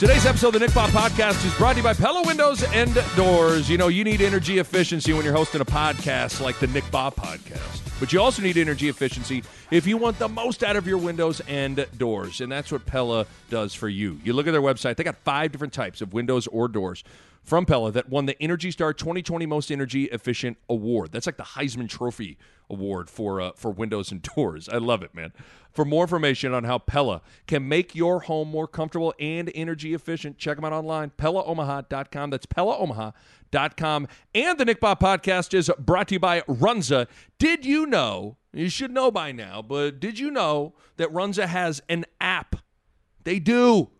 Today's episode of the Nick Bahe Podcast is brought to you by Pella Windows and Doors. You know, you need energy efficiency when you're hosting a podcast like the Nick Bahe Podcast. But you also need energy efficiency if you want the most out of your windows and doors. And that's what Pella does for you. You look at their website, they got five different types of windows or doors from Pella that won the Energy Star 2020 Most Energy Efficient Award. That's like the Heisman Trophy award for uh, for windows and doors. I love it, man. For more information on how Pella can make your home more comfortable and energy efficient, check them out online, PellaOmaha.com. That's PellaOmaha.com. And the Nick Bahe podcast is brought to you by Runza. Did you know, you should know by now, but did you know that Runza has an app? They do.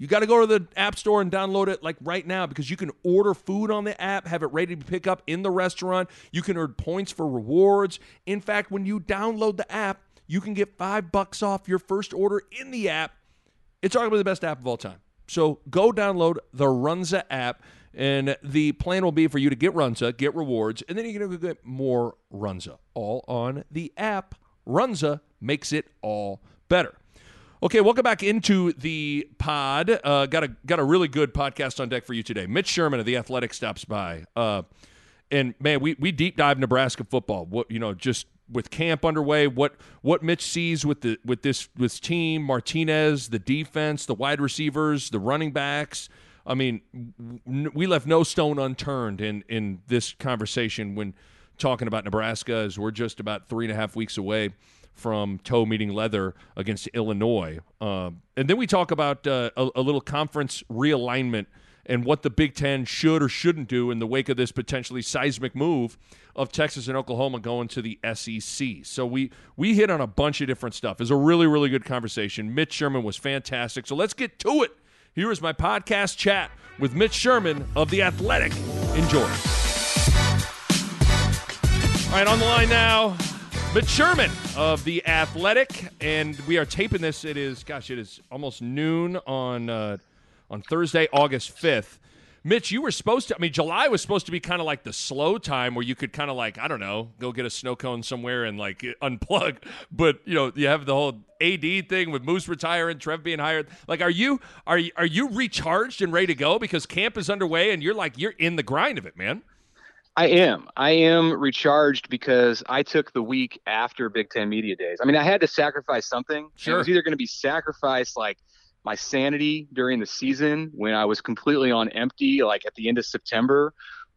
You got to go to the App Store and download it like right now because you can order food on the app, have it ready to pick up in the restaurant. You can earn points for rewards. In fact, when you download the app, you can get five bucks off your first order in the app. It's arguably the best app of all time. So go download the Runza app, and the plan will be for you to get Runza, get rewards, and then you're going to get more Runza, all on the app. Runza makes it all better. Okay, welcome back into the pod. Uh, got a got a really good podcast on deck for you today. Mitch Sherman of the Athletic stops by, uh, and man, we we deep dive Nebraska football. What you know, just with camp underway, what what Mitch sees with the with this this team, Martinez, the defense, the wide receivers, the running backs. I mean, we left no stone unturned in in this conversation when talking about Nebraska, as we're just about three and a half weeks away from toe meeting leather against Illinois. Uh, and then we talk about uh, a, a, little conference realignment and what the Big Ten should or shouldn't do in the wake of this potentially seismic move of Texas and Oklahoma going to the SEC. So we we hit on a bunch of different stuff. It's a really really good conversation. Mitch Sherman was fantastic. So let's get to it. Here is my podcast chat with Mitch Sherman of the Athletic. Enjoy. All right, on the line now, Mitch Sherman of the Athletic, and we are taping this. It is, gosh, it is almost noon on uh, on Thursday, August fifth. Mitch, you were supposed to. I mean, July was supposed to be kind of like the slow time where you could kind of like I don't know, go get a snow cone somewhere and like unplug. But you know, you have the whole AD thing with Moose retiring, Trev being hired. Like, are you are you, are you recharged and ready to go because camp is underway and you're like you're in the grind of it, man? I am. I am recharged because I took the week after Big Ten Media Days. I mean, I had to sacrifice something. Sure. It was either going to be sacrifice like my sanity during the season when I was completely on empty, like at the end of September,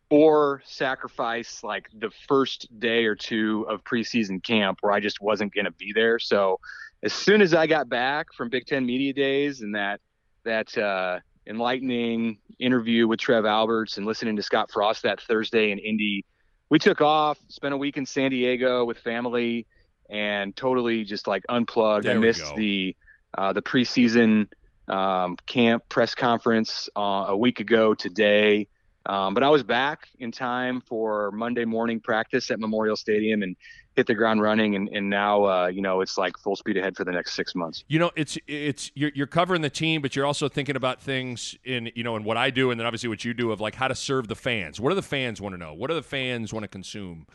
or sacrifice like the first day or two of preseason camp where I just wasn't going to be there. So as soon as I got back from Big Ten Media Days and that that uh, enlightening interview with Trev Alberts and listening to Scott Frost that Thursday in Indy. We took off, spent a week in San Diego with family, and totally just like unplugged. There I missed the uh, the preseason um, camp press conference uh, a week ago today. Um, but I was back in time for Monday morning practice at Memorial Stadium and hit the ground running. And, and now, uh, you know, it's like full speed ahead for the next six months. You know, it's it's you're, you're covering the team, but you're also thinking about things in you know, in what I do, and then obviously what you do of like how to serve the fans. What do the fans want to know? What do the fans want to consume?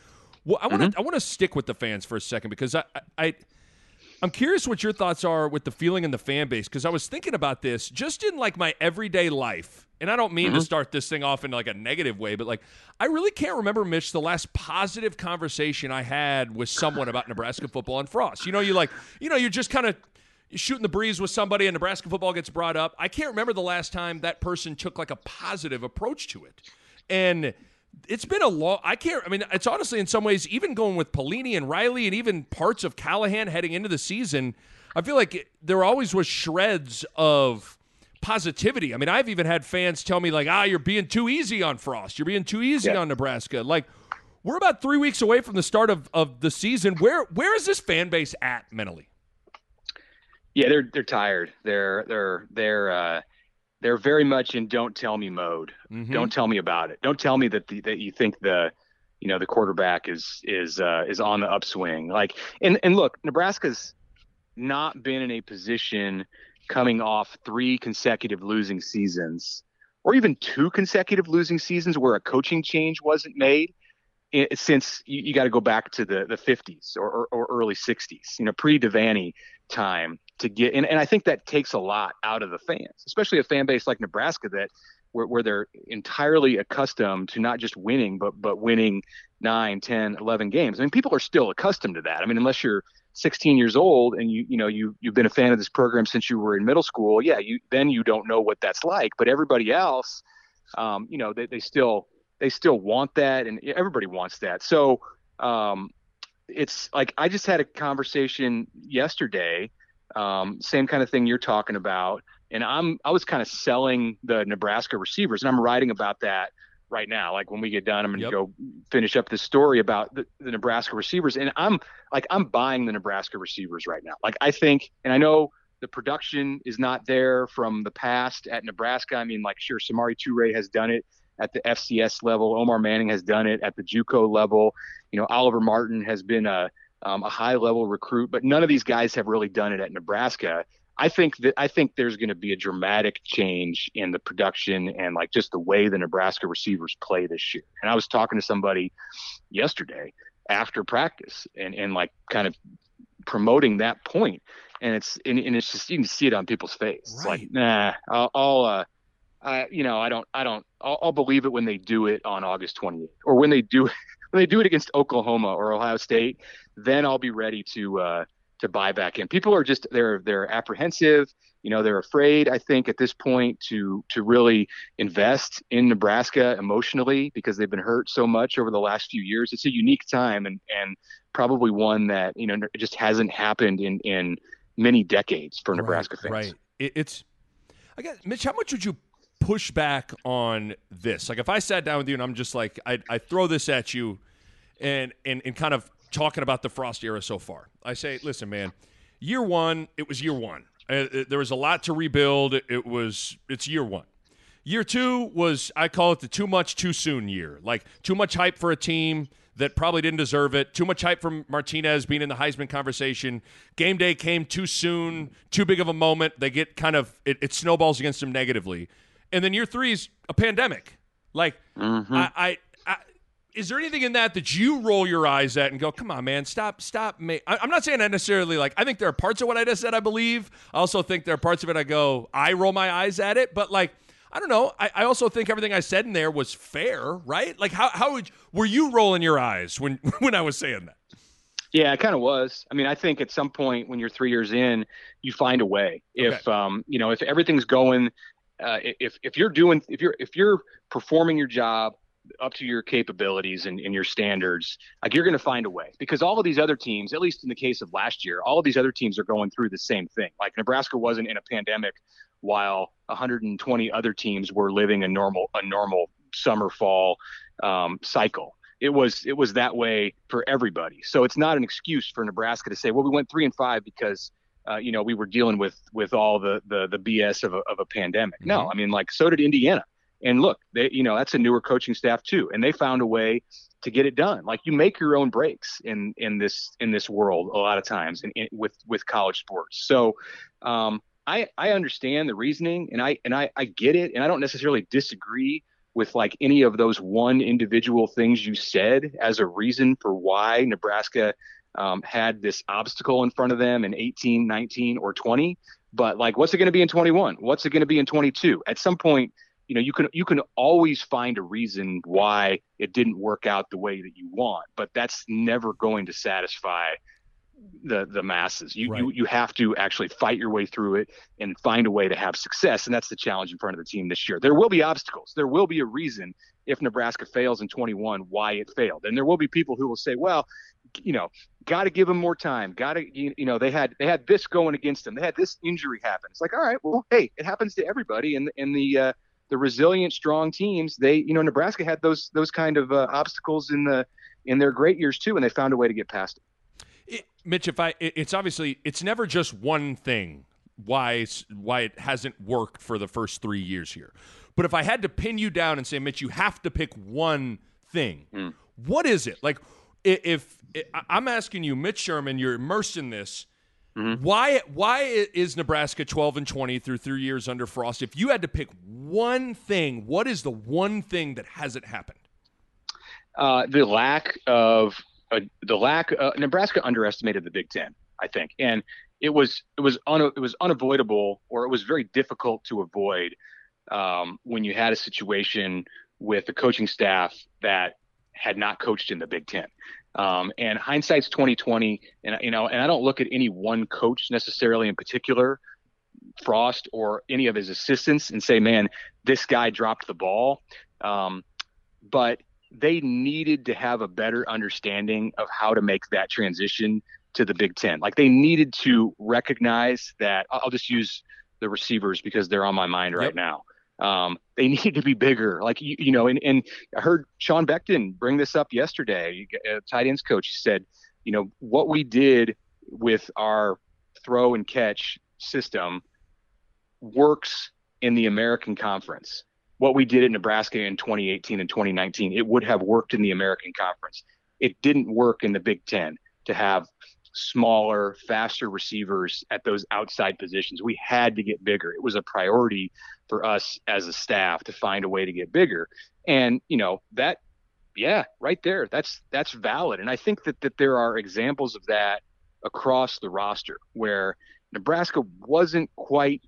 Well, I want to mm-hmm. I want to stick with the fans for a second because I, I I'm curious what your thoughts are with the feeling in the fan base because I was thinking about this just in like my everyday life. And I don't mean mm-hmm. to start this thing off in like a negative way, but like I really can't remember, Mitch, the last positive conversation I had with someone about Nebraska football and Frost. You know, you like, you know, you're just kind of shooting the breeze with somebody and Nebraska football gets brought up. I can't remember the last time that person took like a positive approach to it. And it's been a long. I can't. I mean, it's honestly in some ways even going with Pelini and Riley and even parts of Callahan heading into the season. I feel like it, there always was shreds of positivity. I mean, I've even had fans tell me like, "Ah, you're being too easy on Frost. You're being too easy yeah. on Nebraska." Like, we're about three weeks away from the start of, of the season. Where where is this fan base at mentally? Yeah, they're they're tired. They're they're they're uh, they're very much in don't tell me mode. Mm-hmm. Don't tell me about it. Don't tell me that the, that you think the you know the quarterback is is uh, is on the upswing. Like and and look, Nebraska's not been in a position coming off three consecutive losing seasons or even two consecutive losing seasons where a coaching change wasn't made eh, since you, you got to go back to the, the 50s or, or, or early 60s, you know, pre Devaney time to get and, and I think that takes a lot out of the fans, especially a fan base like Nebraska that where, where they're entirely accustomed to not just winning, but but winning 9, 10, 11 games. I mean, people are still accustomed to that. I mean, unless you're 16 years old and you you know you you've been a fan of this program since you were in middle school, yeah, you then you don't know what that's like. But everybody else, um, you know, they, they still they still want that, and everybody wants that. So um, it's like I just had a conversation yesterday, um, same kind of thing you're talking about, and I'm I was kind of selling the Nebraska receivers, and I'm writing about that right now. Like when we get done, I'm going to yep. go finish up this story about the, the Nebraska receivers, and I'm like I'm buying the Nebraska receivers right now. Like I think, and I know the production is not there from the past at Nebraska. I mean, like sure, Samori Toure has done it at the FCS level. Omar Manning has done it at the JUCO level. You know, Oliver Martin has been a um, a high level recruit, but none of these guys have really done it at Nebraska. I think that I think there's going to be a dramatic change in the production and like just the way the Nebraska receivers play this year. And I was talking to somebody yesterday after practice and and like kind of promoting that point and it's and, and it's just you can see it on people's face right. like nah I'll, I'll uh I, you know, I don't, I don't, I'll, I'll, believe it when they do it on August 28th or when they do, when they do it against Oklahoma or Ohio State, then I'll be ready to, uh, to buy back in. People are just, they're, they're apprehensive. You know, they're afraid, I think, at this point to, to really invest in Nebraska emotionally because they've been hurt so much over the last few years. It's a unique time and, and probably one that, you know, just hasn't happened in, in many decades for Nebraska right, fans. Right. It, it's, I guess, Mitch, how much would you push back on this? Like if I sat down with you and I'm just like I, I throw this at you, and and and kind of talking about the Frost era so far. I say, listen, man, year one, it was year one. Uh, there was a lot to rebuild. It was it's year one. Year two was I call it the too much too soon year. Like too much hype for a team that probably didn't deserve it. Too much hype from Martinez being in the Heisman conversation. Game day came too soon, too big of a moment. They get kind of it, it snowballs against them negatively and then year three is a pandemic. Like, mm-hmm. I, I, I, is there anything in that that you roll your eyes at and go, "Come on, man, stop, stop"? Me. I, am not saying that necessarily. Like, I think there are parts of what I just said I believe. I also think there are parts of it I go, I roll my eyes at it, but like. I don't know. I, I also think everything I said in there was fair, right? Like, how how would, were you rolling your eyes when when I was saying that? Yeah, it kind of was. I mean, I think at some point when you're three years in, you find a way. Okay. If um, you know, if everything's going uh, if if you're doing if you're if you're performing your job up to your capabilities and, and your standards, like you're going to find a way because all of these other teams, at least in the case of last year, all of these other teams are going through the same thing. Like Nebraska wasn't in a pandemic while 120 other teams were living a normal a normal summer fall um, cycle. It was it was that way for everybody. So it's not an excuse for Nebraska to say, well, we went three and five because uh, you know, we were dealing with with all the the, the BS of a, of a pandemic. Mm-hmm. No, I mean, like so did Indiana. And look, they, you know, that's a newer coaching staff too, and they found a way to get it done. Like you make your own breaks in in this in this world a lot of times, in, in with with college sports. So, um, I I understand the reasoning, and I and I I get it, and I don't necessarily disagree with like any of those one individual things you said as a reason for why Nebraska um, had this obstacle in front of them in 18, 19, or 20. But like, what's it going to be in 21? What's it going to be in 22? At some point, you know, you can you can always find a reason why it didn't work out the way that you want, but that's never going to satisfy the the masses. You right. you you have to actually fight your way through it and find a way to have success, and that's the challenge in front of the team this year. There will be obstacles. There will be a reason if Nebraska fails in 21 why it failed, and there will be people who will say, well, you know, got to give them more time. Got to, you, you know, they had they had this going against them. They had this injury happen. It's like, all right, well, hey, it happens to everybody, and and the uh, the resilient, strong teams, they, you know, Nebraska had those those kind of uh, obstacles in the in their great years too, and they found a way to get past it. it Mitch, if I, it's obviously it's never just one thing why why it hasn't worked for the first three years here. But if I had to pin you down and say, Mitch, you have to pick one thing, mm. what is it? Like, if, if I'm asking you, Mitch Sherman, you're immersed in this. Mm-hmm. Why why is Nebraska 12 and 20 through three years under Frost? If you had to pick one thing, what is the one thing that hasn't happened? Uh, the lack of uh, the lack. Uh, Nebraska underestimated the Big Ten, I think, and it was it was un, it was unavoidable, or it was very difficult to avoid um, when you had a situation with a coaching staff that had not coached in the Big Ten. Um, and hindsight's 2020, and you know, and I don't look at any one coach necessarily in particular, Frost or any of his assistants, and say, man, this guy dropped the ball. Um, but they needed to have a better understanding of how to make that transition to the Big Ten. Like they needed to recognize that. I'll just use the receivers because they're on my mind right yep. now. Um, they need to be bigger. Like you, you know, and, and I heard Sean Beckton bring this up yesterday. A tight ends coach He said, you know, what we did with our throw and catch system works in the American Conference. What we did at Nebraska in 2018 and 2019, it would have worked in the American Conference. It didn't work in the Big Ten to have smaller, faster receivers at those outside positions. We had to get bigger. It was a priority for us as a staff to find a way to get bigger. And, you know, that yeah, right there. That's that's valid. And I think that that there are examples of that across the roster where Nebraska wasn't quite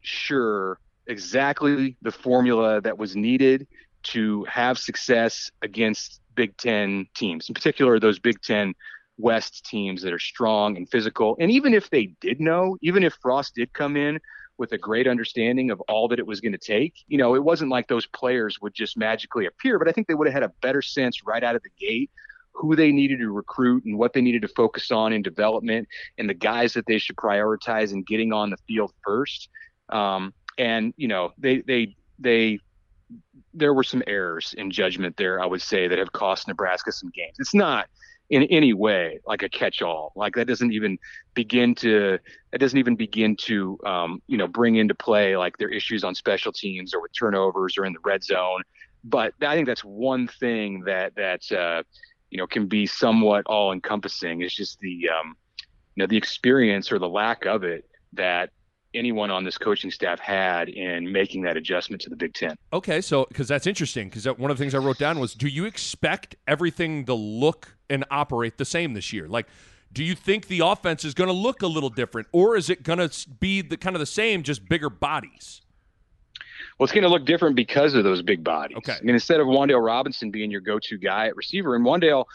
sure exactly the formula that was needed to have success against Big Ten teams, in particular those Big Ten West teams that are strong and physical. And even if they did know, even if Frost did come in with a great understanding of all that it was going to take, you know, it wasn't like those players would just magically appear, but I think they would have had a better sense right out of the gate who they needed to recruit and what they needed to focus on in development and the guys that they should prioritize in getting on the field first. Um, and you know, they they they there were some errors in judgment there, I would say, that have cost Nebraska some games. It's not in any way like a catch-all. Like that doesn't even begin to that doesn't even begin to um, you know bring into play like their issues on special teams or with turnovers or in the red zone. But i think that's one thing that that uh, you know can be somewhat all encompassing it's just the um, you know the experience or the lack of it that anyone on this coaching staff had in making that adjustment to the Big Ten. Okay, so because that's interesting, because that, one of the things I wrote down was, do you expect everything to look and operate the same this year? Like, do you think the offense is going to look a little different, or is it going to be the kind of the same, just bigger bodies? Well, it's going to look different because of those big bodies. Okay. I mean, instead of Wan'Dale Robinson being your go-to guy at receiver, and Wan'Dale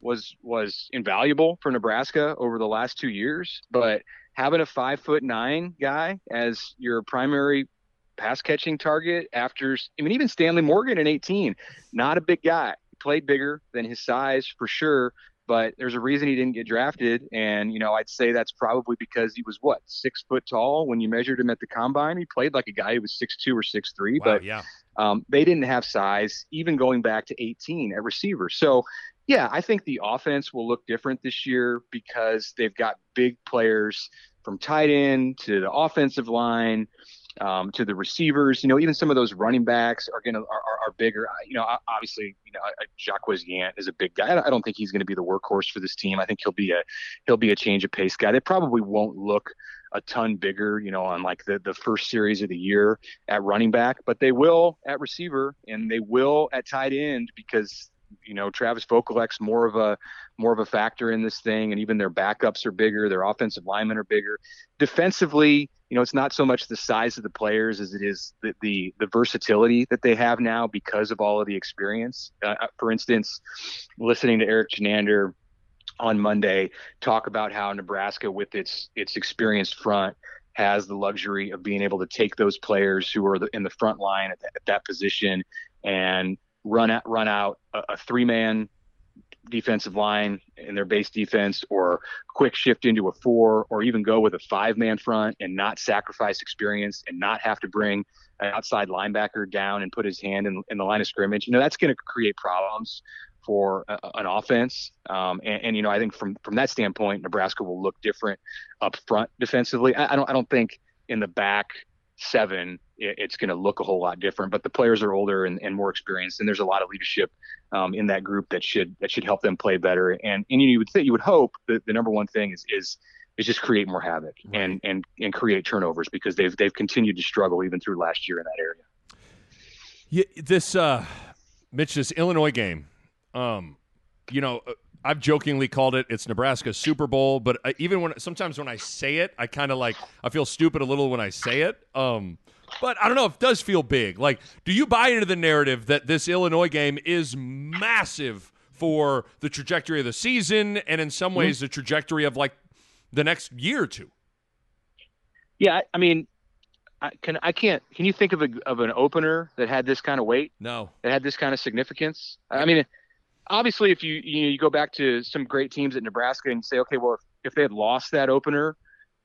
was was invaluable for Nebraska over the last two years, but having a five foot nine guy as your primary pass catching target after I mean even Stanley Morgan in 18, not a big guy. Played bigger than his size for sure, but there's a reason he didn't get drafted. And, you know, I'd say that's probably because he was what, six foot tall when you measured him at the combine. He played like a guy who was six two or six three, wow, but yeah. um, they didn't have size, even going back to 18 at receiver. So yeah, I think the offense will look different this year because they've got big players from tight end to the offensive line um, to the receivers. You know, even some of those running backs are gonna are, are, bigger. You know, obviously, you know, Jaquez Yant is a big guy. I don't think he's going to be the workhorse for this team. I think he'll be a he'll be a change of pace guy. They probably won't look a ton bigger, you know, on like the the first series of the year at running back, but they will at receiver and they will at tight end because you know Travis Vokolek's more of a more of a factor in this thing, and even their backups are bigger. Their offensive linemen are bigger. Defensively, you know, it's not so much the size of the players as it is the the, the versatility that they have now because of all of the experience. Uh, uh for instance, listening to Erik Chinander on Monday talk about how Nebraska, with its its experienced front, has the luxury of being able to take those players who are in the front line at, at that position and run out run out a, a three man defensive line in their base defense, or quick shift into a four, or even go with a five man front and not sacrifice experience and not have to bring an outside linebacker down and put his hand in, in the line of scrimmage. You know, that's going to create problems for a, an offense. Um, and, and, you know, I think from from that standpoint, Nebraska will look different up front defensively. I, I don't I don't think in the back seven it's going to look a whole lot different. But the players are older and, and more experienced, and there's a lot of leadership um, in that group that should that should help them play better. And and you would think you would hope that the number one thing is is is just create more havoc right. and and and create turnovers because they've they've continued to struggle even through last year in that area. Yeah, this uh, Mitch, this Illinois game um, you know, uh, I've jokingly called it it's Nebraska Super Bowl, but I, even when sometimes when I say it, I kind of like I feel stupid a little when I say it. Um, but I don't know, if it does feel big. Like, do you buy into the narrative that this Illinois game is massive for the trajectory of the season and in some mm-hmm. ways mm-hmm. the trajectory of like the next year or two? Yeah, I mean, I can I can't. Can you think of a of an opener that had this kind of weight? No, that had this kind of significance. I mean, obviously, if you you, know, you go back to some great teams at Nebraska and say, okay, well, if, if they had lost that opener,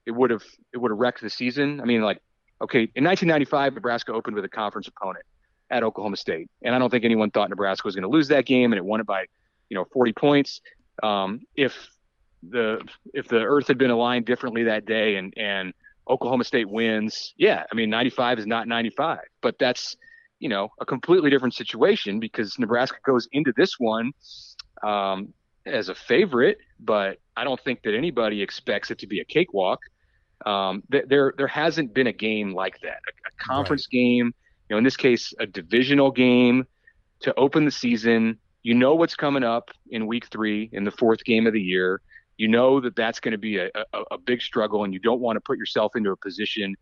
it would have it would have wrecked the season. I mean, like, okay, in 1995, Nebraska opened with a conference opponent at Oklahoma State, and I don't think anyone thought Nebraska was going to lose that game, and it won it by, you know, 40 points. Um, if the if the Earth had been aligned differently that day, and and Oklahoma State wins, yeah, I mean, 95 is not 95, but that's you know, a completely different situation because Nebraska goes into this one um, as a favorite, but I don't think that anybody expects it to be a cakewalk. Um, th- there, there hasn't been a game like that, a, a conference right. game, you know, in this case, a divisional game to open the season. You know what's coming up in week three in the fourth game of the year. You know that that's going to be a, a, a big struggle, and you don't want to put yourself into a position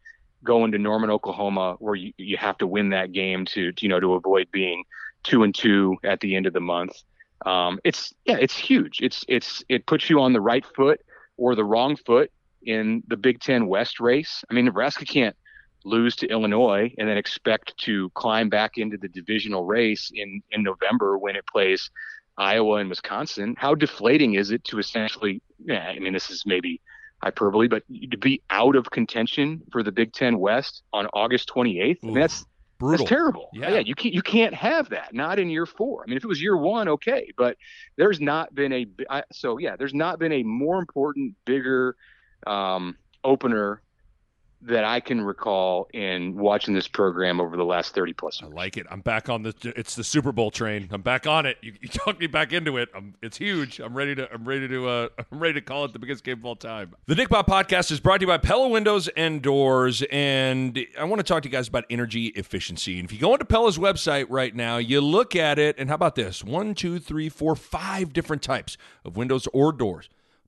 going to Norman, Oklahoma, where you, you have to win that game to, to, you know to avoid being two and two at the end of the month. Um, it's yeah, it's huge. It's it's it puts you on the right foot or the wrong foot in the Big Ten West race. I mean, Nebraska can't lose to Illinois and then expect to climb back into the divisional race in in November when it plays Iowa and Wisconsin. How deflating is it to essentially? Yeah, I mean, this is maybe hyperbole, but to be out of contention for the Big Ten West on August 28th, I mean, that's brutal. That's terrible. Yeah. yeah, you can't you can't have that. Not in year four. I mean, if it was year one, okay, but there's not been a so yeah, there's not been a more important, bigger um, opener that I can recall in watching this program over the last 30 plus years. I like it. I'm back on the it's the Super Bowl train. I'm back on it. You, you talked me back into it. I'm, it's huge. I'm ready to I'm ready to uh, I'm ready to call it the biggest game of all time. The Nick Bahe podcast is brought to you by Pella Windows and Doors and I want to talk to you guys about energy efficiency. And if you go into Pella's website right now, you look at it and how about this? One, two, three, four, five different types of windows or doors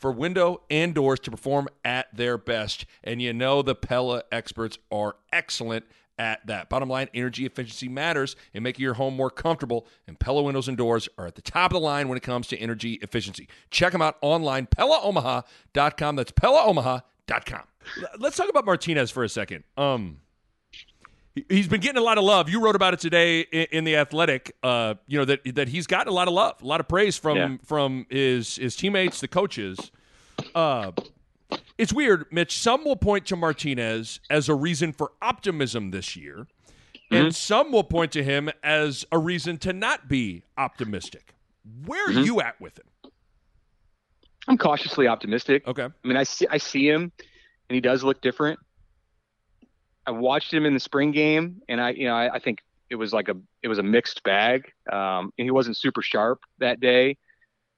for window and doors to perform at their best. And you know the Pella experts are excellent at that. Bottom line, energy efficiency matters in making your home more comfortable, and Pella windows and doors are at the top of the line when it comes to energy efficiency. Check them out online, PellaOmaha.com. That's PellaOmaha.com. Let's talk about Martinez for a second. Um, he's been getting a lot of love. You wrote about it today in, in the Athletic. Uh, you know that that he's gotten a lot of love, a lot of praise from yeah. from his his teammates, the coaches. Uh, it's weird, Mitch. Some will point to Martinez as a reason for optimism this year, mm-hmm. and some will point to him as a reason to not be optimistic. Where mm-hmm. are you at with him? I'm cautiously optimistic. Okay. I mean, I see I see him, and he does look different. I watched him in the spring game, and I, you know, I, I think it was like a it was a mixed bag. Um, he wasn't super sharp that day,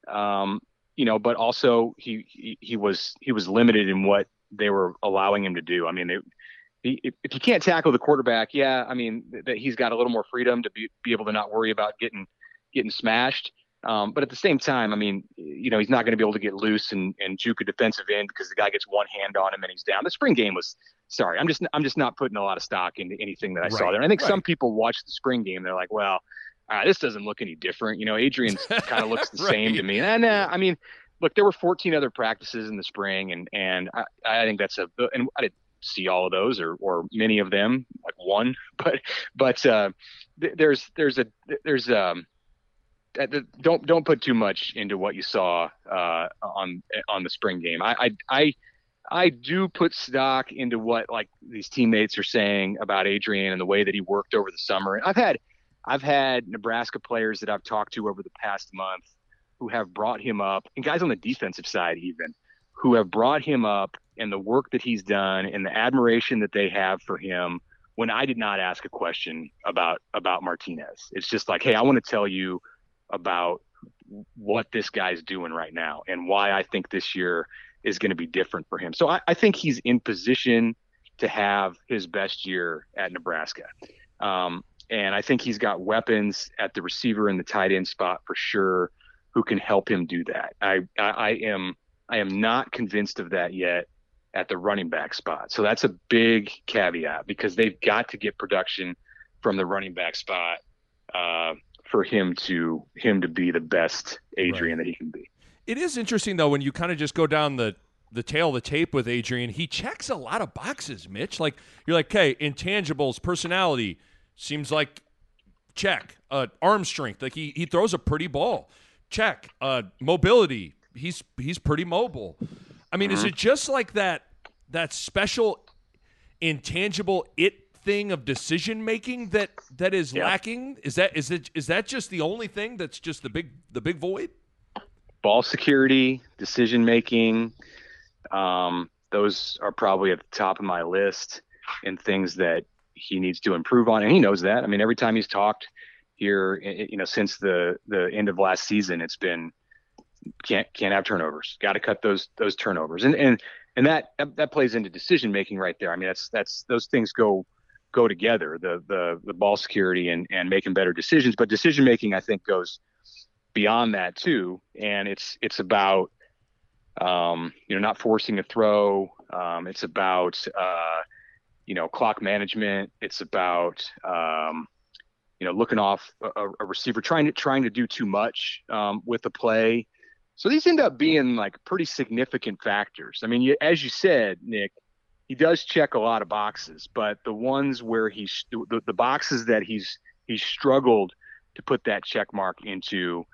um, you know, but also he, he, he was he was limited in what they were allowing him to do. I mean, he, if you can't tackle the quarterback, yeah, I mean that he's got a little more freedom to be be able to not worry about getting getting smashed. Um, but at the same time, I mean, you know, he's not going to be able to get loose and, and juke a defensive end because the guy gets one hand on him and he's down. The spring game was sorry. I'm just I'm just not putting a lot of stock into anything that I right. saw there. And I think right. some people watch the spring game. They're like, well, uh, this doesn't look any different. You know, Adrian's kind of looks the right. same to me. And uh, I mean, look, there were 14 other practices in the spring, and and I, I think that's a and I didn't see all of those or or many of them, like one, but but uh, th- there's there's a there's um don't don't put too much into what you saw uh, on on the spring game. I, I I I do put stock into what like these teammates are saying about Adrian and the way that he worked over the summer. And I've had I've had Nebraska players that I've talked to over the past month who have brought him up, and guys on the defensive side even, who have brought him up and the work that he's done and the admiration that they have for him when I did not ask a question about about Martinez. It's just like, hey, I want to tell you about what this guy's doing right now and why I think this year is going to be different for him. So I, I, think he's in position to have his best year at Nebraska. Um, and I think he's got weapons at the receiver and the tight end spot for sure who can help him do that. I, I, I am I am not convinced of that yet at the running back spot. So that's a big caveat because they've got to get production from the running back spot. Uh, for him to him to be the best Adrian right. that he can be. It is interesting though when you kind of just go down the the tail of the tape with Adrian. He checks a lot of boxes, Mitch. Like you're like, okay, intangibles, personality seems like check. Uh, arm strength, like he he throws a pretty ball. Check. Uh, mobility, he's he's pretty mobile. I mean, mm-hmm. is it just like that that special intangible it thing of decision making that that is lacking? Is that is it is that just the only thing that's just the big the big void? Ball security, decision making, um, those are probably at the top of my list and things that he needs to improve on, and he knows that. I mean, every time he's talked here, you know, since the the end of last season, it's been can't can't have turnovers. Got to cut those those turnovers, and and and that that plays into decision making right there. I mean, that's that's those things go go together the the the ball security and and making better decisions but decision making i think goes beyond that too. And it's it's about um, you know not forcing a throw. Um, it's about uh, you know clock management. It's about um, you know looking off a, a, receiver trying to trying to do too much um, with the play. So these end up being like pretty significant factors. I mean you, as you said nick he does check a lot of boxes, but the ones where he's the, the boxes that he's he's struggled to put that check mark into,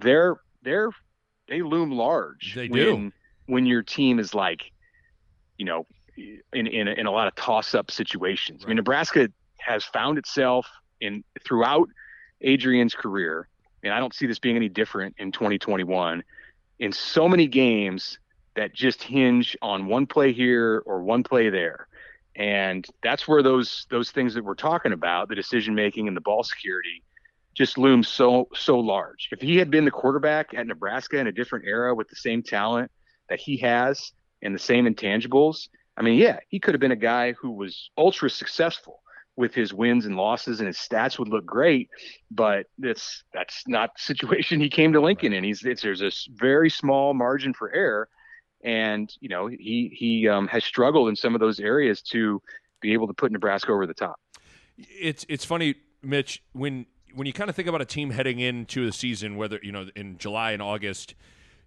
they're they're they loom large. They when, do when your team is like, you know, in in a, in a lot of toss up situations. Right. I mean, Nebraska has found itself in throughout Adrian's career, and I don't see this being any different in 2021. In so many games that just hinge on one play here or one play there. And that's where those those things that we're talking about, the decision making and the ball security, just looms so so large. If he had been the quarterback at Nebraska in a different era with the same talent that he has and the same intangibles, I mean, yeah, he could have been a guy who was ultra successful with his wins and losses and his stats would look great, but that's that's not the situation he came to Lincoln in. He's there's a very small margin for error and you know he he um, has struggled in some of those areas to be able to put Nebraska over the top. It's it's funny, Mitch, when when you kind of think about a team heading into the season, whether you know in July and August,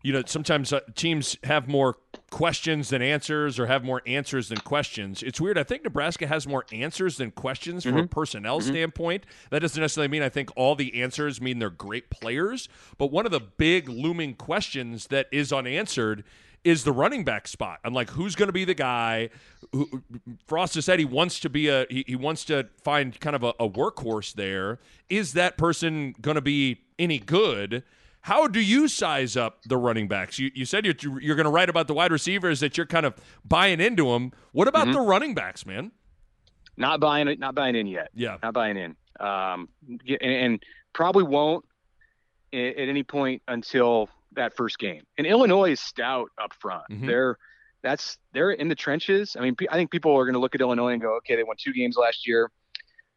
you know sometimes uh, teams have more questions than answers, or have more answers than questions. It's weird. I think Nebraska has more answers than questions from mm-hmm. a personnel mm-hmm. standpoint. That doesn't necessarily mean I think all the answers mean they're great players, but one of the big looming questions that is unanswered is the running back spot. I'm like, who's going to be the guy? Who, Frost has said he wants to be a he, he wants to find kind of a, a workhorse there. Is that person going to be any good? How do you size up the running backs? You, you said you're, you're going to write about the wide receivers that you're kind of buying into them. What about mm-hmm. the running backs, man? Not buying it. Not buying in yet. Yeah, not buying in. Um, and, and probably won't at any point until that first game. And Illinois is stout up front. Mm-hmm. They're that's they're in the trenches. I mean, I think people are going to look at Illinois and go, okay, they won two games last year.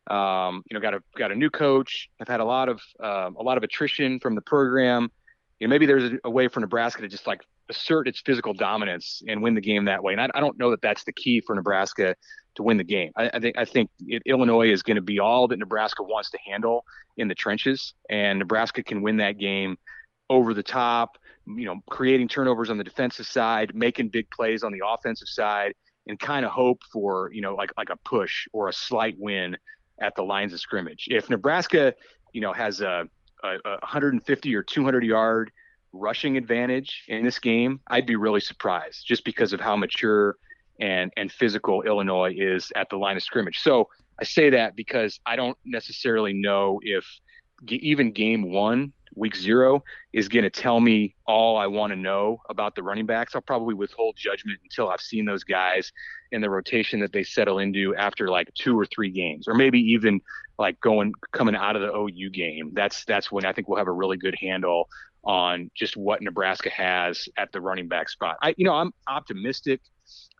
Um, you know, got a got a new coach. Have had a lot of um, a lot of attrition from the program. You know, maybe there's a, a, way for Nebraska to just like assert its physical dominance and win the game that way. And I, I don't know that that's the key for Nebraska to win the game. I, I think I think it, Illinois is going to be all that Nebraska wants to handle in the trenches, and Nebraska can win that game over the top. You know, creating turnovers on the defensive side, making big plays on the offensive side, and kind of hope for you know like like a push or a slight win at the lines of scrimmage. If Nebraska, you know, has a, a, a 150 or 200 yard rushing advantage in this game, I'd be really surprised just because of how mature and and physical Illinois is at the line of scrimmage. So I say that because I don't necessarily know if even game one, week zero, is going to tell me all I want to know about the running backs. I'll probably withhold judgment until I've seen those guys in the rotation that they settle into after like two or three games, or maybe even like going coming out of the OU game. That's that's when I think we'll have a really good handle on just what Nebraska has at the running back spot. I, you know, I'm optimistic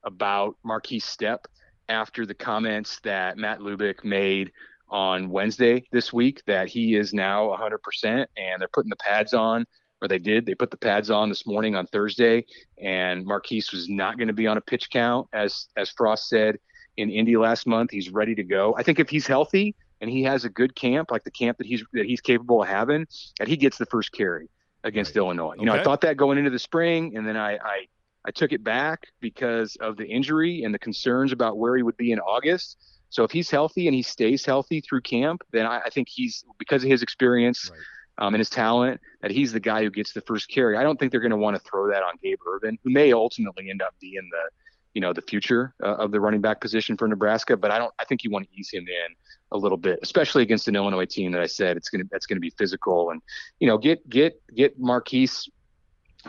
about Markese Stepp after the comments that Matt Lubick made on Wednesday this week that he is now 100% and they're putting the pads on, or they did. They put the pads on this morning on Thursday, and Markese was not going to be on a pitch count, as as Frost said in Indy last month. He's ready to go. I think if he's healthy and he has a good camp, like the camp that he's that he's capable of having, that he gets the first carry against right. Illinois. You okay. know, I thought that going into the spring, and then I, I I took it back because of the injury and the concerns about where he would be in August. So if he's healthy and he stays healthy through camp, then I, I think he's because of his experience right. um, and his talent that he's the guy who gets the first carry. I don't think they're going to want to throw that on Gabe Ervin, who may ultimately end up being the you know the future uh, of the running back position for Nebraska. But I don't. I think you want to ease him in a little bit, especially against an Illinois team that I said it's going to that's going to be physical and you know get get get Markese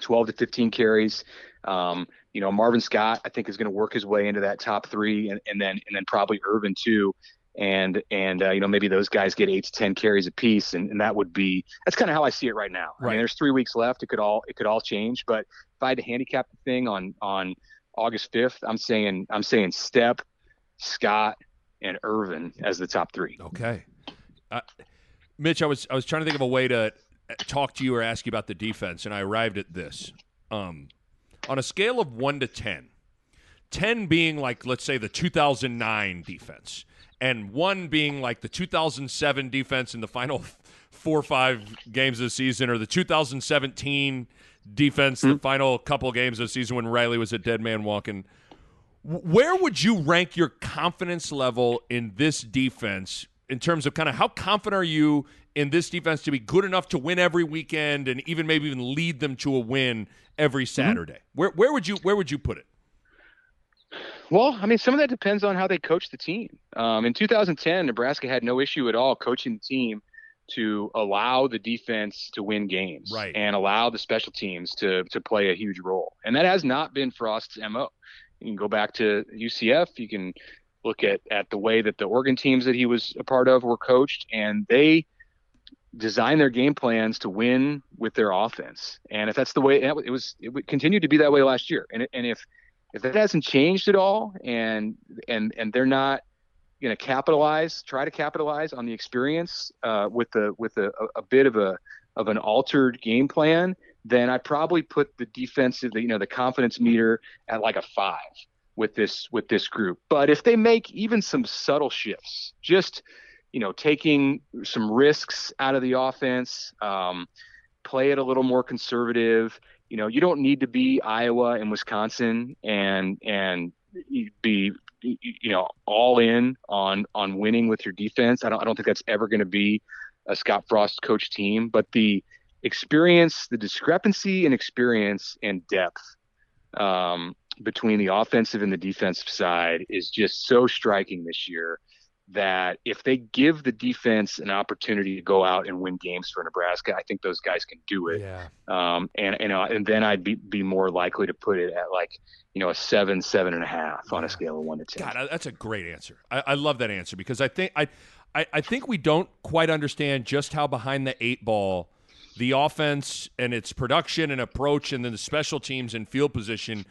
12 to 15 carries. Um, you know, Marvin Scott, I think, is going to work his way into that top three, and, and then and then probably Ervin too. And and uh, you know maybe those guys get eight to ten carries apiece, and, and that would be that's kind of how I see it right now. Right. I mean, there's three weeks left; it could all it could all change. But if I had to handicap the thing on on August 5th, I'm saying I'm saying Stepp, Scott, and Ervin as the top three. Okay, uh, Mitch, I was I was trying to think of a way to talk to you or ask you about the defense, and I arrived at this. Um, on a scale of 1 to 10, 10 being like, let's say, the 2009 defense, and 1 being like the 2007 defense in the final four or five games of the season, or the 2017 defense, mm-hmm. the final couple games of the season when Riley was a dead man walking. Where would you rank your confidence level in this defense in terms of kind of how confident are you in this defense to be good enough to win every weekend and even maybe even lead them to a win every mm-hmm. Saturday? Mm-hmm. Where where would you where would you put it? Well, I mean, some of that depends on how they coach the team. Um, in 2010, Nebraska had no issue at all coaching the team to allow the defense to win games right. and allow the special teams to to play a huge role. And that has not been Frost's mo. You can go back to UCF. You can look at at the way that the Oregon teams that he was a part of were coached, and they design their game plans to win with their offense. And if that's the way it was, it would continue to be that way last year. And and if if that hasn't changed at all, and and and they're not going to capitalize, try to capitalize on the experience uh, with the with a, a bit of a of an altered game plan, then I probably put the defensive, you know, the confidence meter at like a five with this with this group. But if they make even some subtle shifts, just you know, taking some risks out of the offense, um, play it a little more conservative. You know, you don't need to be Iowa and Wisconsin and and be you know all in on on winning with your defense. I don't I don't think that's ever going to be a Scott Frost coach team, but the experience, the discrepancy in experience and depth um, between the offensive and the defensive side is just so striking this year that if they give the defense an opportunity to go out and win games for Nebraska, I think those guys can do it. Yeah. Um, and and uh, and then I'd be be more likely to put it at like you know a seven, seven and a half on a scale of one to ten. God, that's a great answer. I, I love that answer because I think I, I I think we don't quite understand just how behind the eight ball the offense and its production and approach, and then the special teams and field position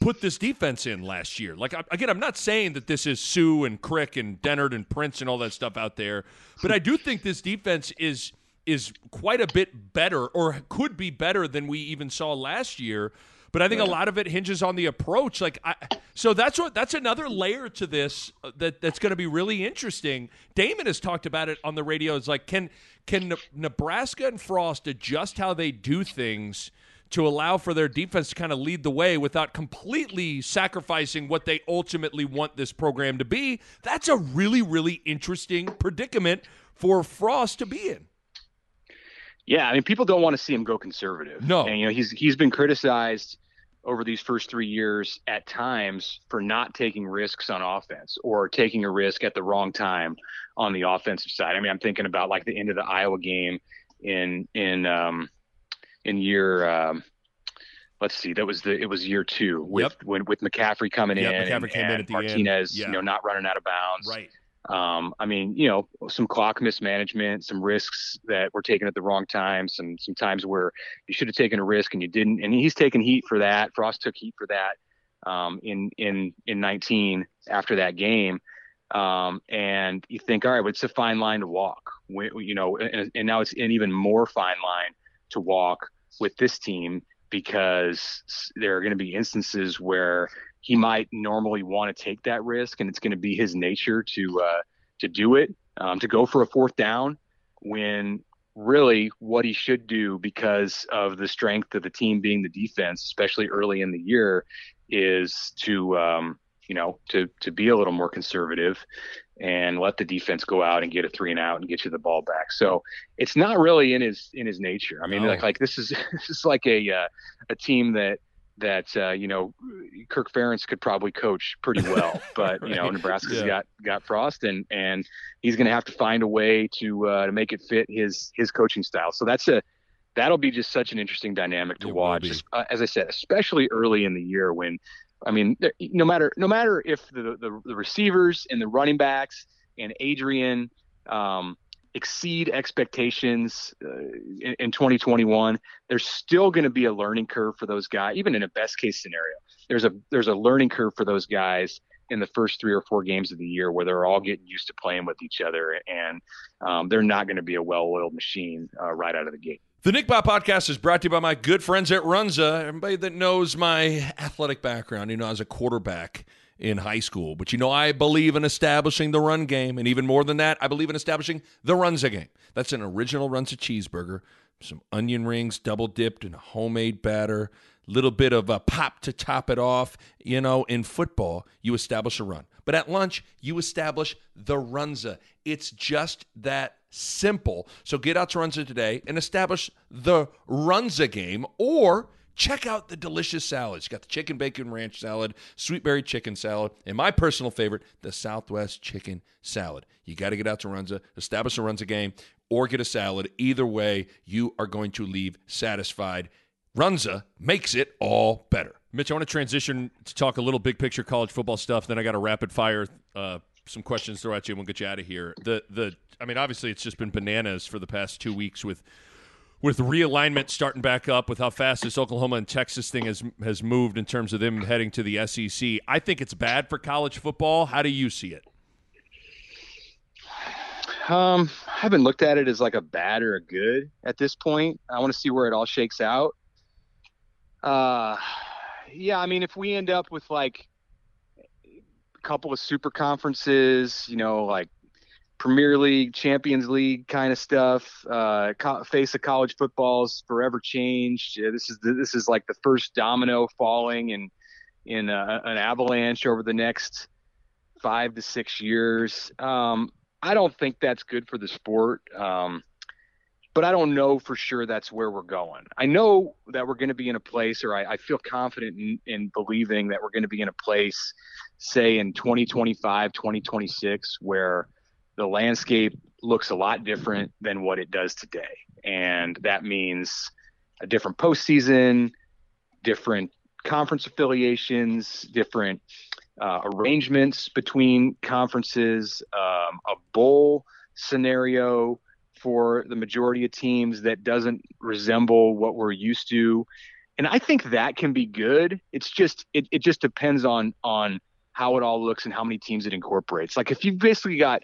put this defense in last year. Like again, I'm not saying that this is Suh and Crick and Dennard and Prince and all that stuff out there, but I do think this defense is is quite a bit better or could be better than we even saw last year. But I think a lot of it hinges on the approach. Like, I, so that's what that's another layer to this uh, that that's going to be really interesting. Damon has talked about it on the radio. It's like, can can Nebraska and Frost adjust how they do things to allow for their defense to kind of lead the way without completely sacrificing what they ultimately want this program to be? That's a really really interesting predicament for Frost to be in. Yeah, I mean, people don't want to see him go conservative. No, and you know he's he's been criticized over these first three years at times for not taking risks on offense or taking a risk at the wrong time on the offensive side. I mean, I'm thinking about like the end of the Iowa game in in um, in year. Um, let's see, that was the it was year two with yep. when with McCaffrey coming yep, in, McCaffrey and, came and in at the Martinez, yeah. you know, not running out of bounds. Right. Um, I mean, you know, some clock mismanagement, some risks that were taken at the wrong time, some some times where you should have taken a risk and you didn't. And he's taken heat for that. Frost took heat for that um, in in in 19 after that game. Um, and you think, all right, well, it's a fine line to walk. We, you know, and, and now it's an even more fine line to walk with this team because there are going to be instances where he might normally want to take that risk, and it's going to be his nature to uh, to do it, um, to go for a fourth down when really what he should do because of the strength of the team being the defense, especially early in the year, is to um, you know to to be a little more conservative and let the defense go out and get a three and out and get you the ball back. So it's not really in his in his nature. I mean, no. like like this is this is like a uh, a team that that uh, you know Kirk Ferentz could probably coach pretty well, but right. you know Nebraska's yeah. got got Frost and and he's going to have to find a way to uh, to make it fit his his coaching style. So that's a that'll be just such an interesting dynamic to it watch. Uh, as I said, especially early in the year when I mean no matter no matter if the the, the receivers and the running backs and Adrian um, exceed expectations uh, in, in, 2021 there's still going to be a learning curve for those guys even in a best case scenario. There's a there's a learning curve for those guys in the first three or four games of the year where they're all getting used to playing with each other and um, they're not going to be a well-oiled machine uh, right out of the gate the Nick Bahe podcast is brought to you by my good friends at Runza. Everybody that knows my athletic background, you know, as a quarterback in high school. But you know, I believe in establishing the run game. And even more than that, I believe in establishing the Runza game. That's an original Runza cheeseburger, some onion rings double dipped in a homemade batter, little bit of a pop to top it off. You know, in football, you establish a run. But at lunch, you establish the Runza. It's just that simple. So get out to Runza today and establish the Runza game or check out the delicious salads. You got the chicken bacon ranch salad, sweet berry chicken salad, and my personal favorite, the Southwest chicken salad. You got to get out to Runza, establish a Runza game, or get a salad. Either way, you are going to leave satisfied. Runza makes it all better. Mitch, I want to transition to talk a little big picture college football stuff. Then I got a rapid fire, uh, some questions throw at you, and we'll get you out of here. The the I mean, obviously, it's just been bananas for the past two weeks with with realignment starting back up, with how fast this Oklahoma and Texas thing has has moved in terms of them heading to the SEC. I think it's bad for college football. How do you see it? Um, I haven't looked at it as like a bad or a good at this point. I want to see where it all shakes out. Uh, yeah, I mean, if we end up with like a couple of super conferences, you know, like Premier League, Champions League kind of stuff. Uh, co- face of college football's forever changed. Yeah, this is the, this is like the first domino falling in in a, an avalanche over the next five to six years. Um, I don't think that's good for the sport. Um, but I don't know for sure that's where we're going. I know that we're going to be in a place, or I, I feel confident in, in, believing that we're going to be in a place, say in 2025, 2026, where the landscape looks a lot different than what it does today. And that means a different postseason, different conference affiliations, different uh, arrangements between conferences, um, a bowl scenario for the majority of teams that doesn't resemble what we're used to. and I think that can be good. It's just it, it just depends on on how it all looks and how many teams it incorporates. Like if you've basically got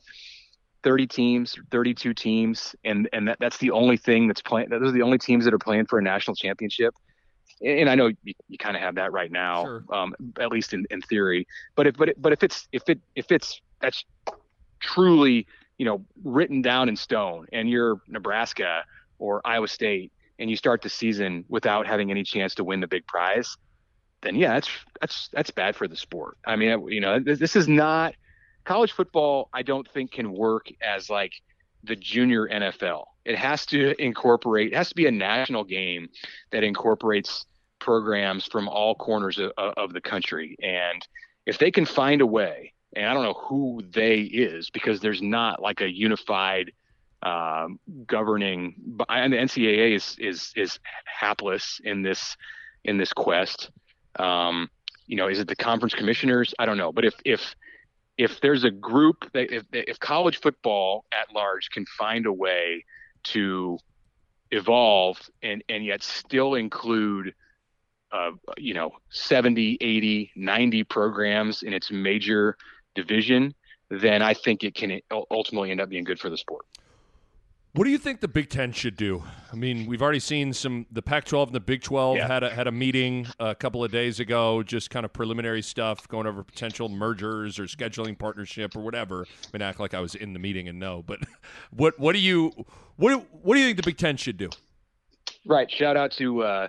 30 teams, 32 teams, and and that, that's the only thing that's playing. Those are the only teams that are playing for a national championship. And I know you, you kind of have that right now, sure. um, at least in, in theory. But if but it, but if it's if it if it's that's truly you know written down in stone, and you're Nebraska or Iowa State, and you start the season without having any chance to win the big prize, then yeah, that's that's that's bad for the sport. I mean, you know, this, this is not college football, I don't think can work as like the junior NFL. It has to incorporate, it has to be a national game that incorporates programs from all corners of, of the country. And if they can find a way, and I don't know who they is because there's not like a unified um, governing, and the NCAA is is is hapless in this in this quest. Um, you know, is it the conference commissioners? I don't know, but if if if there's a group that if, if college football at large can find a way to evolve and and yet still include uh, you know 70 80 90 programs in its major division then i think it can ultimately end up being good for the sport what do you think the Big Ten should do? I mean, we've already seen some. The Pac-12 and the Big 12 yeah. had a had a meeting a couple of days ago, just kind of preliminary stuff, going over potential mergers or scheduling partnership or whatever. I mean, act like I was in the meeting and know, but what what do you what do, what do you think the Big Ten should do? Right. Shout out to uh,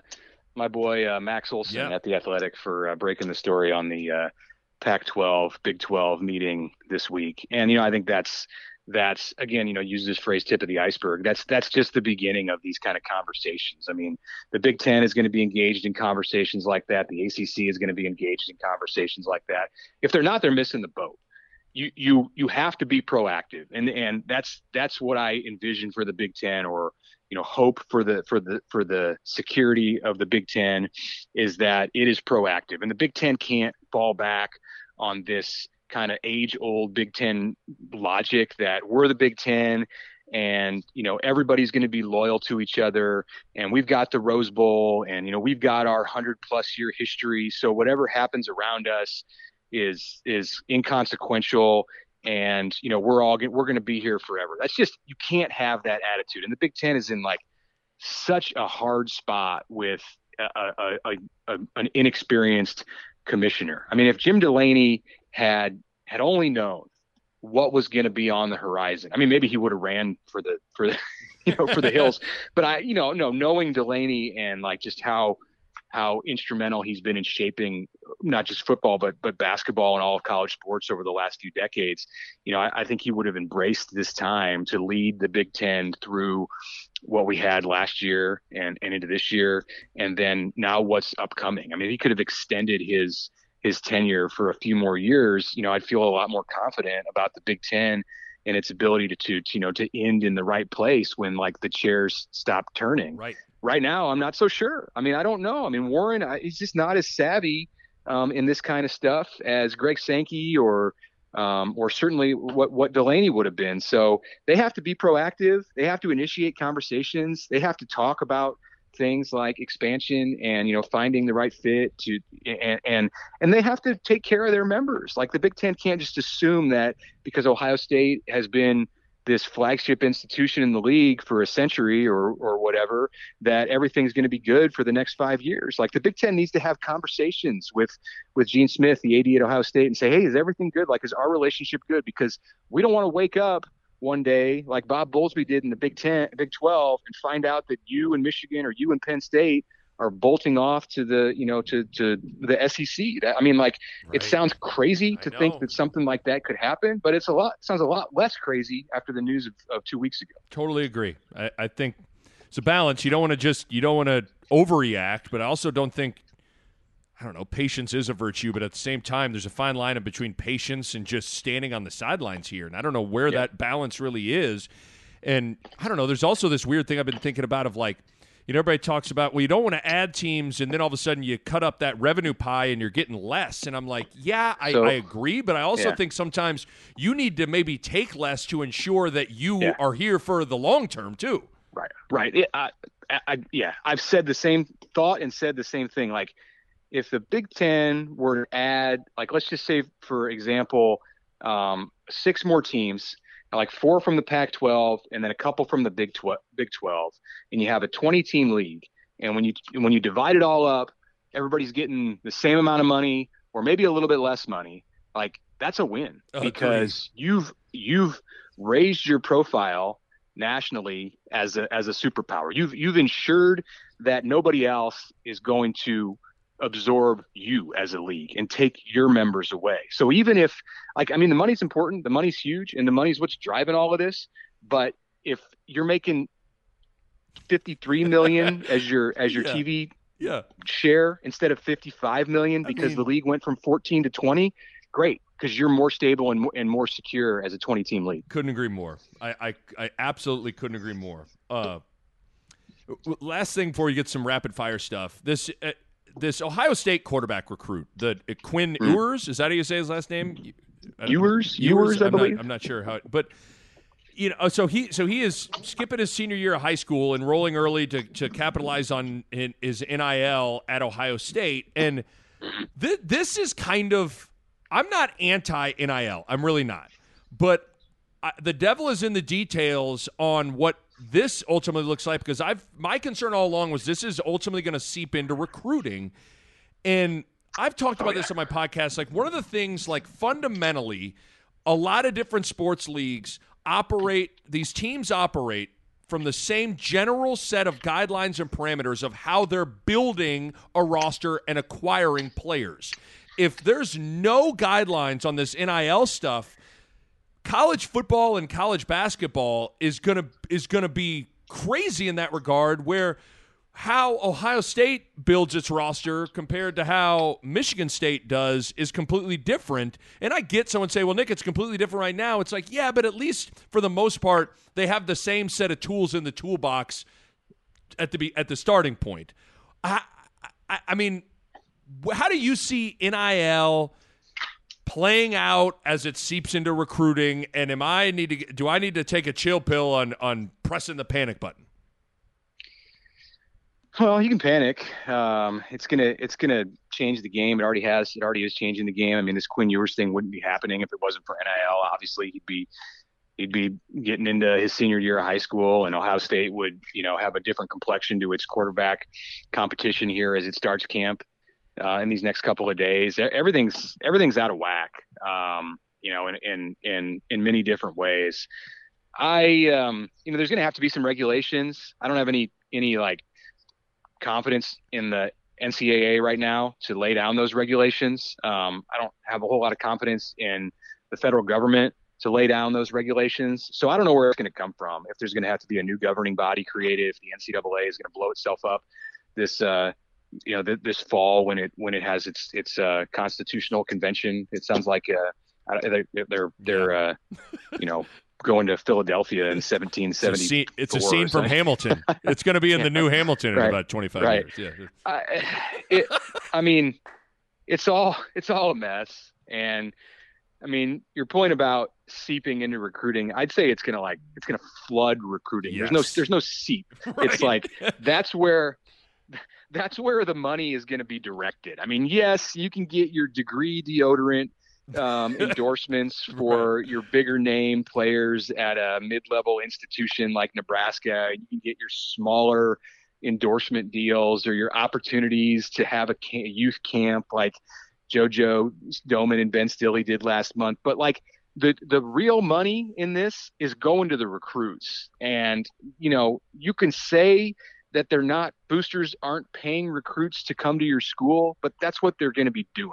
my boy uh, Max Olson yeah. at the Athletic for uh, breaking the story on the uh, Pac-12 Big 12 meeting this week, and you know I think that's that's again you know use this phrase tip of the iceberg. That's that's just the beginning of these kind of conversations. I mean the big 10 is going to be engaged in conversations like that. The acc is going to be engaged in conversations like that. If they're not they're missing the boat. You you you have to be proactive. And and that's that's what i envision for the big 10 or you know hope for the for the for the security of the big 10 is that it is proactive. And the big 10 can't fall back on this kind of age old Big Ten logic that we're the Big Ten and you know everybody's going to be loyal to each other and we've got the rose bowl and you know we've got our 100 plus year history. So whatever happens around us is is inconsequential and you know we're all we're going to be here forever. That's just you can't have that attitude. And the big 10 is in like such a hard spot with a, a, a, a an inexperienced commissioner. I mean if jim delaney had had only known what was going to be on the horizon. I mean, maybe he would have ran for the for the you know for the hills, but I you know no knowing Delaney and like just how how instrumental he's been in shaping not just football but but basketball and all of college sports over the last few decades. You know, I, I think he would have embraced this time to lead the Big Ten through what we had last year and and into this year, and then now what's upcoming. I mean, he could have extended his his tenure for a few more years, you know, I'd feel a lot more confident about the Big Ten and its ability to, to, to you know to end in the right place when like the chairs stop turning. Right. Right now, I'm not so sure. I mean, I don't know. I mean, Warren, I, he's just not as savvy um, in this kind of stuff as Greg Sankey or um, or certainly what what Delaney would have been. So they have to be proactive. They have to initiate conversations. They have to talk about things like expansion and you know finding the right fit to and and and they have to take care of their members like the big ten can't just assume that because ohio state has been this flagship institution in the league for a century or or whatever that everything's going to be good for the next five years. Like the big ten needs to have conversations with with gene smith the ad at ohio state and say hey is everything good? Like is our relationship good? Because we don't want to wake up one day, like Bob Bowlesby did in the Big Ten, Big Twelve, and find out that you and Michigan or you and Penn State are bolting off to the, you know, to to the SEC. I mean, like right. it sounds crazy to think that something like that could happen, but it's a lot it sounds a lot less crazy after the news of, of two weeks ago. Totally agree. I, I think it's a balance. You don't want to just you don't want to overreact, but I also don't think I don't know, patience is a virtue, but at the same time, there's a fine line in between patience and just standing on the sidelines here. And I don't know where yeah. that balance really is. And I don't know, there's also this weird thing I've been thinking about of like, you know, everybody talks about, well, you don't want to add teams, and then all of a sudden you cut up that revenue pie and you're getting less. And I'm like, yeah, I, so, I agree, but I also yeah. think sometimes you need to maybe take less to ensure that you yeah. are here for the long term too. Right, right. It, I, I, yeah, I've said the same thought and said the same thing. Like, if the Big Ten were to add, like, let's just say, for example, um, six more teams, like four from the Pac-12 and then a couple from the Big 12, Big 12, and you have a 20-team league. And when you when you divide it all up, everybody's getting the same amount of money or maybe a little bit less money. Like that's a win Oh, because you've you've raised your profile nationally as a as a superpower. You've you've ensured that nobody else is going to absorb you as a league and take your members away. So even if like I mean the money's important, the money's huge and the money's what's driving all of this, but if you're making 53 million as your as your Yeah. TV Yeah. share instead of 55 million I because the league went from 14 to 20, great because you're more stable and more, and more secure as a 20 team league. Couldn't agree more. I, I, I absolutely couldn't agree more. Uh, last thing before you get some rapid fire stuff. This uh, this Ohio State quarterback recruit, the uh, Quinn Mm. Ewers, is that how you say his last name? Don't- Ewers, Ewers, I I'm not- believe. I'm not sure how, but you know, so he so he is skipping his senior year of high school, enrolling early to to capitalize on his NIL at Ohio State, and th- this is kind of I'm not anti NIL, I'm really not, but I, the devil is in the details on what this ultimately looks like because I've my concern all along was this is ultimately going to seep into recruiting and I've talked about this on my podcast. Like one of the things, like fundamentally, a lot of different sports leagues operate, these teams operate from the same general set of guidelines and parameters of how they're building a roster and acquiring players. If there's no guidelines on this NIL stuff, college football and college basketball is gonna is gonna be crazy in that regard where how Ohio State builds its roster compared to how Michigan State does is completely different. And I get someone say, well, Nick, it's completely different right now. It's like, yeah, but at least for the most part, they have the same set of tools in the toolbox at the be at the starting point. I, I, I mean, how do you see NIL playing out as it seeps into recruiting? And am I need to do I need to take a chill pill on on pressing the panic button? Well, you can panic. Um, it's gonna it's gonna change the game. It already has. It already is changing the game. I mean, this Quinn Ewers thing wouldn't be happening if it wasn't for NIL. Obviously, he'd be he'd be getting into his senior year of high school, and Ohio State would you know have a different complexion to its quarterback competition here as it starts camp uh, in these next couple of days. Everything's everything's out of whack. Um, you know, in in in in many different ways. I um, you know, there's gonna have to be some regulations. I don't have any any like confidence in the NCAA right now to lay down those regulations. Um, I don't have a whole lot of confidence in the federal government to lay down those regulations. So I don't know where it's going to come from. If there's going to have to be a new governing body created, if the NCAA is going to blow itself up this, uh, you know, th- this fall when it when it has its its uh, constitutional convention. It sounds like uh, they're they're they're uh, you know going to Philadelphia in 1770. scene, it's a scene from Hamilton. It's going to be in the new Hamilton in Right. about 25 Right. years. Yeah. I, it, I mean, it's all it's all a mess. And I mean, your point about seeping into recruiting, I'd say it's gonna like it's gonna flood recruiting. There's no there's no seep. It's like that's where that's where the money is gonna be directed. I mean, yes, you can get your degree deodorant um, endorsements for your bigger name players at a mid-level institution like Nebraska. You can get your smaller endorsement deals or your opportunities to have a ca- youth camp like JoJo Domann and Ben Stille did last month. But like the the real money in this is going to the recruits, and you know you can say that they're not boosters aren't paying recruits to come to your school, but that's what they're going to be doing.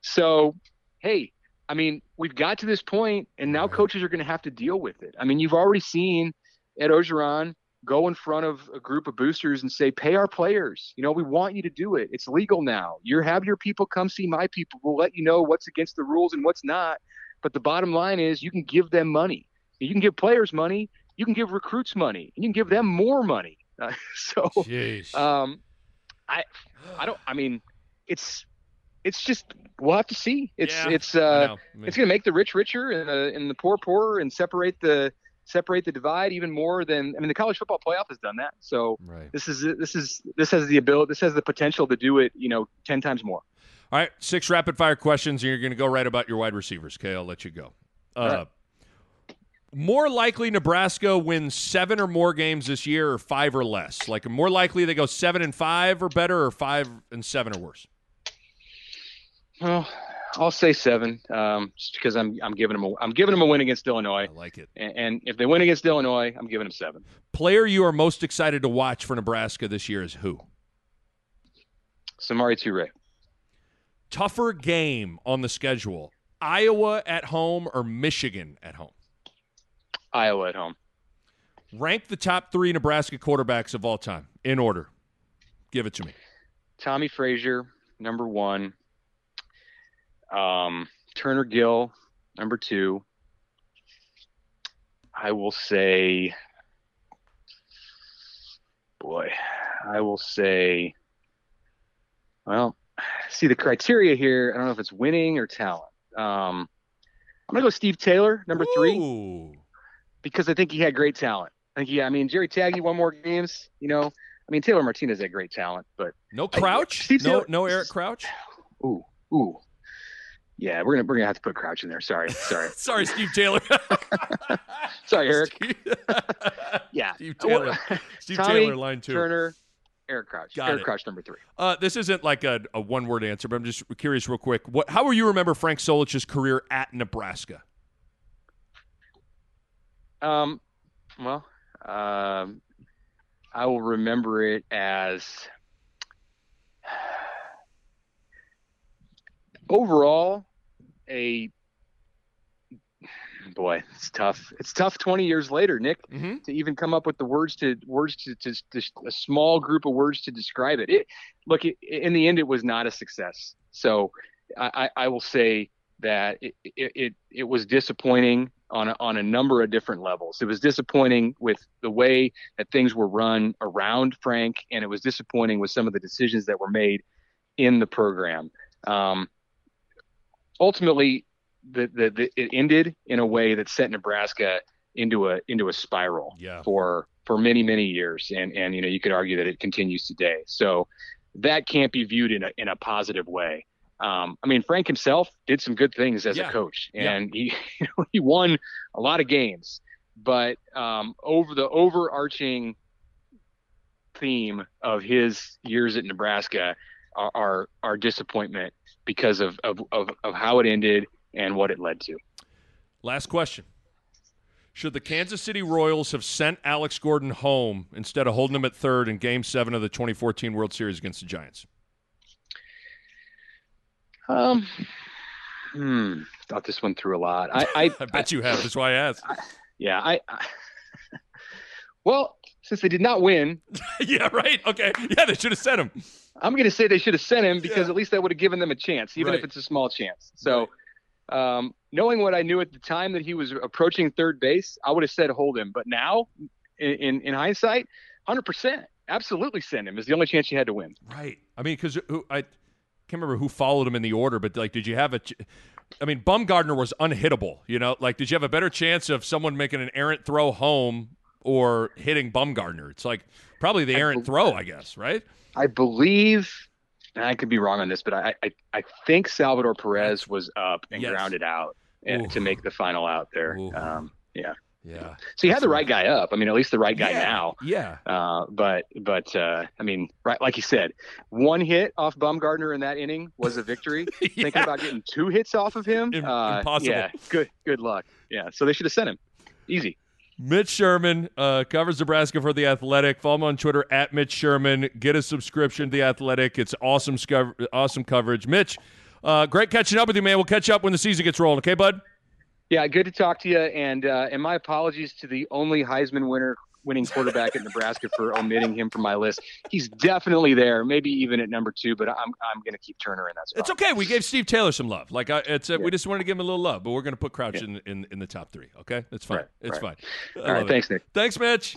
So hey, I mean we've got to this point, and now mm-hmm. coaches are going to have to deal with it. I mean you've already seen Ed Orgeron go in front of a group of boosters and say, pay our players. You know, we want you to do it. It's legal now. You have your people come see my people. We'll let you know what's against the rules and what's not. But the bottom line is you can give them money. You can give players money. You can give recruits money. And you can give them more money. Uh, so, Jeez. um, I, I don't. I mean, it's, it's just we'll have to see. It's, Yeah, it's, uh. I mean, it's going to make the rich richer and the and the poor poorer and separate the separate the divide even more than I mean the college football playoff has done that. So Right. this is this is this has the ability this has the potential to do it, you know, ten times more. All right, six rapid fire questions, and you're going to go right about your wide receivers. Okay, I'll let you go. Uh. More likely Nebraska wins seven or more games this year, or five or less. Like more likely they go seven and five or better, or five and seven or worse. Well, I'll say seven, um, just because I'm I'm giving them a I'm giving them a win against Illinois, I like it. and, and if they win against Illinois, I'm giving them seven. Player you are most excited to watch for Nebraska this year is who? Samori Toure. Tougher game on the schedule: Iowa at home or Michigan at home. Iowa at home. Rank the top three Nebraska quarterbacks of all time in order. Give it to me. Tommie Frazier, number one. Um, Turner Gill, number two. I will say, boy, I will say, well, see the criteria here. I don't know if it's winning or talent. Um, I'm gonna go Steve Taylor, number three, Ooh. Because I think he had great talent. I think, yeah, I mean, Jerry Tagge won more games. You know, I mean, Taylor Martinez had great talent, but No Crouch? Steve No, no Eric Crouch? Ooh, ooh. Yeah, we're gonna we're gonna have to put Crouch in there. Sorry, sorry, Sorry, Steve Taylor. sorry, Eric. Yeah, Steve Taylor. Steve Tommy, Taylor, line two. Turner, Eric Crouch. Got Eric it. Crouch, number three. Uh, this isn't like a, a one word answer, but I'm just curious, real quick. What? How will you remember Frank Solich's career at Nebraska? Um, well, um, I will remember it as overall a boy. It's tough. It's tough. Twenty years later, Nick. Mm-hmm. to even come up with the words to words to, to, to a small group of words to describe it. it look, it, in the end, it was not a success. So I, I will say that it, it, it was disappointing on a, on a number of different levels. It was disappointing with the way that things were run around Frank, and it was disappointing with some of the decisions that were made in the program. Um, ultimately, the, the, the it ended in a way that set Nebraska into a into a spiral Yeah. for for many many years, and and you know you could argue that it continues today. So that can't be viewed in a in a positive way. Um, I mean, Frank himself did some good things as Yeah. a coach, Yeah. and he he won a lot of games. But um, over the overarching theme of his years at Nebraska are are, are disappointment because of, of, of, of how it ended and what it led to. Last question. Should the Kansas City Royals have sent Alex Gordon home instead of holding him at third in Game 7 of the 2014 World Series against the Giants? Um, hmm, thought this one through a lot. I, I, I bet you have. That's why I asked. yeah, I, I, well, since they did not win, yeah, right. Okay. Yeah, they should have sent him. I'm going to say they should have sent him because Yeah. at least that would have given them a chance, even Right. if it's a small chance. So, um, knowing what I knew at the time that he was approaching third base, I would have said hold him. But now, in in, in hindsight, 100%, absolutely send him. Is the only chance you had to win. Right. I mean, because I can't remember who followed him in the order, but like, did you have a? ch- I mean, Bumgarner was unhittable. You know, like, did you have a better chance of someone making an errant throw home or hitting Bumgarner? It's like probably the I errant bel- throw, I guess. Right. I believe, and I could be wrong on this, but I I, I think Salvador Perez was up and Yes. grounded out and, to make the final out there. Um, yeah. Yeah. So you had the right guy up. I mean, at least the right guy yeah. now. Yeah. Uh, but but uh, I mean, right, like you said, one hit off Bumgarner in that inning was a victory. Thinking about getting two hits off of him, Im- uh, impossible. Yeah, good good luck. Yeah, so they should have sent him. Easy. Mitch Sherman uh, covers Nebraska for the Athletic. Follow him on Twitter at Mitch Sherman. Get a subscription to the Athletic. It's awesome, sco- awesome coverage. Mitch, uh, great catching up with you, man. We'll catch up when the season gets rolling. Okay, bud. Yeah, good to talk to you. And uh, and my apologies to the only Heisman winner winning quarterback at Nebraska for omitting him from my list. He's definitely there, maybe even at number two. But I'm I'm going to keep Turner in that spot. It's okay. We gave Steve Taylor some love. Like I, it's uh, Yeah. we just wanted to give him a little love, but we're going to put Crouch Yeah. in, in in the top three. Okay, that's fine. Right, it's right. fine. I All right, love it. thanks, Nick. Thanks, Mitch.